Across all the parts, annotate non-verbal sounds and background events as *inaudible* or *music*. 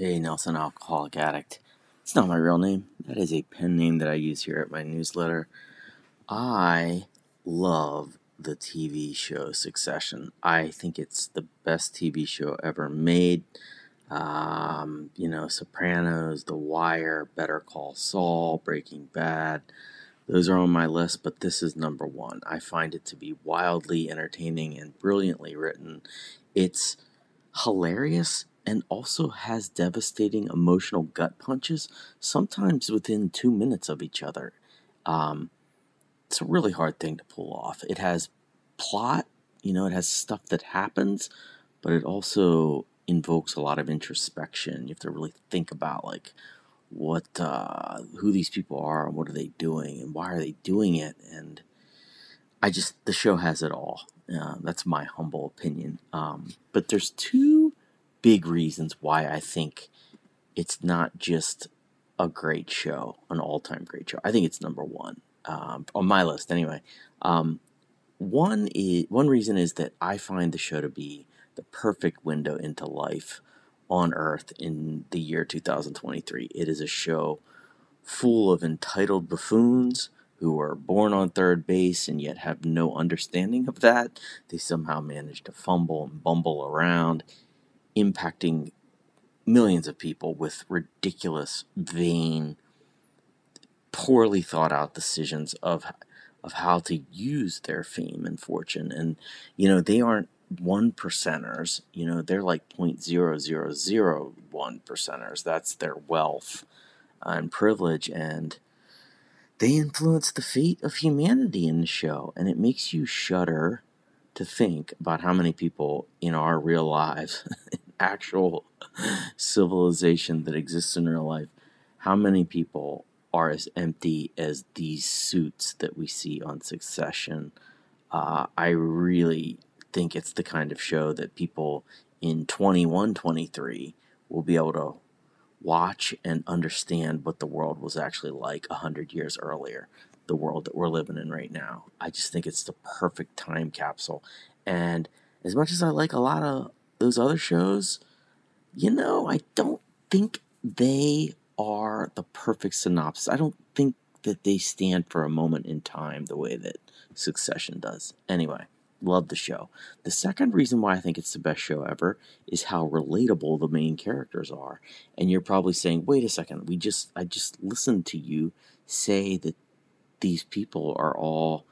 Hey, Nelson, alcoholic addict. It's not my real name. That is a pen name that I use here at my newsletter. I love the TV show Succession. I think it's the best TV show ever made. Um, you know, Sopranos, The Wire, Better Call Saul, Breaking Bad. Those are on my list, but this is number one. I find it to be wildly entertaining and brilliantly written. It's hilarious and also has devastating emotional gut punches, sometimes within two minutes of each other. Um, it's a really hard thing to pull off. It has plot, you know, it has stuff that happens, but it also invokes a lot of introspection. You have to really think about like what uh, who these people are and what are they doing and why are they doing it and I just the show has it all. Uh, that's my humble opinion. Um, but there's two big reasons why I think it's not just a great show, an all-time great show. I think it's number one um, on my list anyway. Um, one is one reason is that I find the show to be the perfect window into life on Earth in the year 2023. It is a show full of entitled buffoons who are born on third base and yet have no understanding of that. They somehow manage to fumble and bumble around, impacting millions of people with ridiculous, vain, poorly thought out decisions of of how to use their fame and fortune. And you know, they aren't one percenters. You know, they're like point zero zero zero one percenters. That's their wealth and privilege and they influence the fate of humanity in the show, and it makes you shudder to think about how many people in our real lives, *laughs* actual civilization that exists in real life, how many people are as empty as these suits that we see on Succession. Uh, I really think it's the kind of show that people in 21, 23 will be able to watch and understand what the world was actually like a hundred years earlier, the world that we're living in right now. I just think it's the perfect time capsule. And as much as I like a lot of those other shows, you know, I don't think they are the perfect synopsis. I don't think that they stand for a moment in time the way that Succession does. Anyway. Love the show. The second reason why I think it's the best show ever is how relatable the main characters are. And you're probably saying, "Wait a second, we just I just listened to you say that these people are all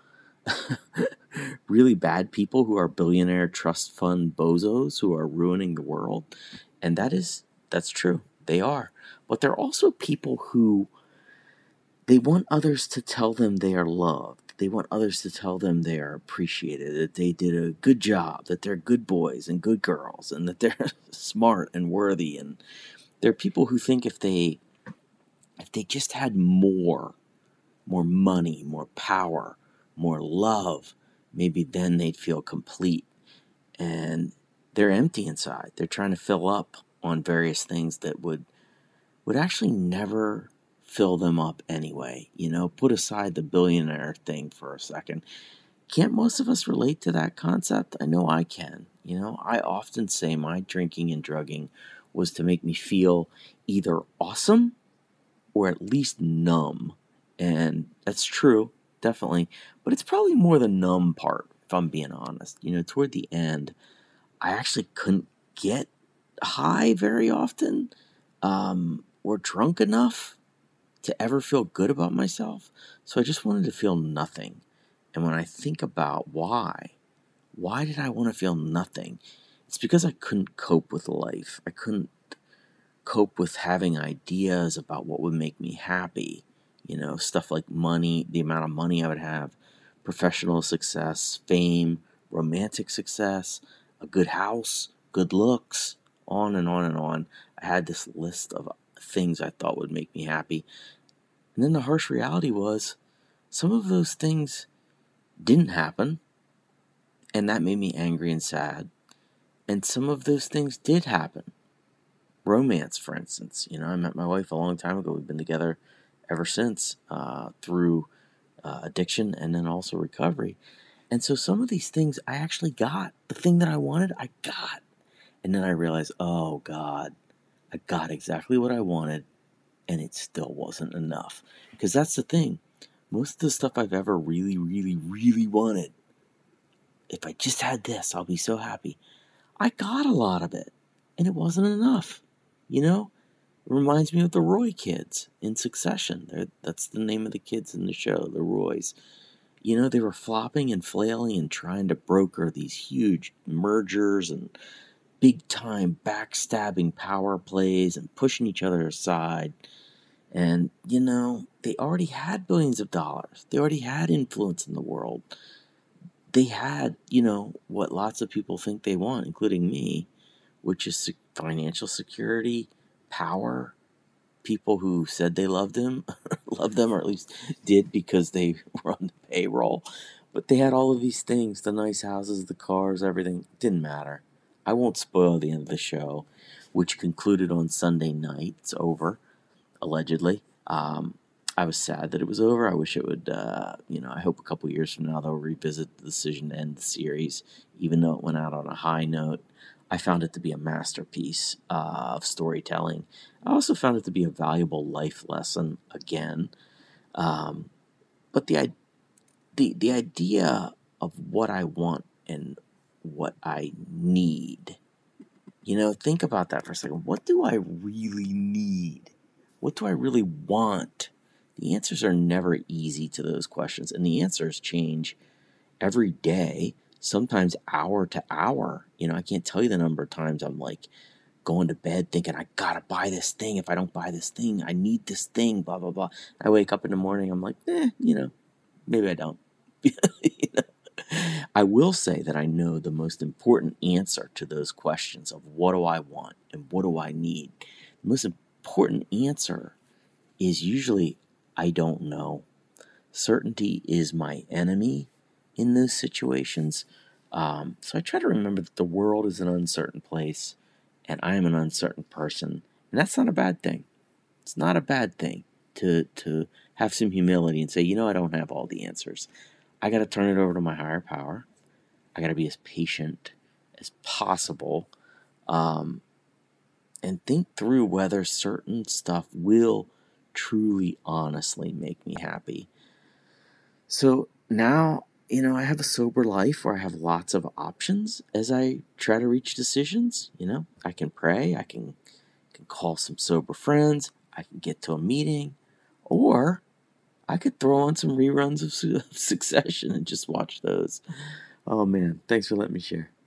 *laughs* really bad people who are billionaire trust fund bozos who are ruining the world." And that is that's true. They are. But they're also people who they want others to tell them they are loved they want others to tell them they are appreciated, that they did a good job, that they're good boys and good girls, and that they're *laughs* smart and worthy. And there are people who think if they if they just had more, more money, more power, more love, maybe then they'd feel complete. And they're empty inside. They're trying to fill up on various things that would would actually never fill them up anyway. You know, put aside the billionaire thing for a second. Can't most of us relate to that concept? I know I can. You know, I often say my drinking and drugging was to make me feel either awesome or at least numb. And that's true, definitely. But it's probably more the numb part, if I'm being honest. You know, toward the end, I actually couldn't get high very often um, or drunk enough to ever feel good about myself. So I just wanted to feel nothing. And when I think about why, why did I want to feel nothing? It's because I couldn't cope with life. I couldn't cope with having ideas about what would make me happy. You know, stuff like money, the amount of money I would have, professional success, fame, romantic success, a good house, good looks, on and on and on. I had this list of things I thought would make me happy. And then the harsh reality was some of those things didn't happen. And that made me angry and sad. And some of those things did happen. Romance, for instance. You know, I met my wife a long time ago. We've been together ever since uh, through uh, addiction and then also recovery. And so some of these things I actually got. The thing that I wanted, I got. And then I realized, oh God, I got exactly what I wanted, and it still wasn't enough. Because that's the thing. Most of the stuff I've ever really, really, really wanted, if I just had this, I'll be so happy. I got a lot of it, and it wasn't enough. You know? Reminds me of the Roy kids in Succession. They're, that's the name of the kids in the show, the Roys. You know, they were flopping and flailing and trying to broker these huge mergers and big time backstabbing power plays and pushing each other aside. And, you know, they already had billions of dollars, they already had influence in the world. They had, you know, what lots of people think they want, including me, which is financial security, power, people who said they loved him, *laughs* loved them, or at least did because they *laughs* were on the payroll. But they had all of these things the nice houses, the cars, everything. Didn't matter. I won't spoil the end of the show, which concluded on Sunday night. It's over, allegedly. Um, I was sad that it was over. I wish it would, uh, you know, I hope a couple years from now they'll revisit the decision to end the series, even though it went out on a high note. I found it to be a masterpiece uh, of storytelling. I also found it to be a valuable life lesson again. Um, but the, the, the idea of what I want and what I need. You know, think about that for a second. What do I really need? What do I really want? The answers are never easy to those questions, and the answers change every day, sometimes hour to hour. You know, I can't tell you the number of times I'm like going to bed thinking, I gotta buy this thing. If I don't buy this thing, I need this thing, blah, blah, blah. I wake up in the morning, I'm like, eh, you know, maybe I don't. *laughs* you know? I will say that I know the most important answer to those questions of what do I want and what do I need. The most important answer is usually I don't know. Certainty is my enemy in those situations. Um, so I try to remember that the world is an uncertain place and I am an uncertain person. And that's not a bad thing. It's not a bad thing to, to have some humility and say, you know, I don't have all the answers. I got to turn it over to my higher power. I got to be as patient as possible um, and think through whether certain stuff will truly, honestly make me happy. So now, you know, I have a sober life where I have lots of options as I try to reach decisions. You know, I can pray, I can, can call some sober friends, I can get to a meeting, or I could throw on some reruns of, *laughs* Succession and just watch those. Oh man, thanks for letting me share.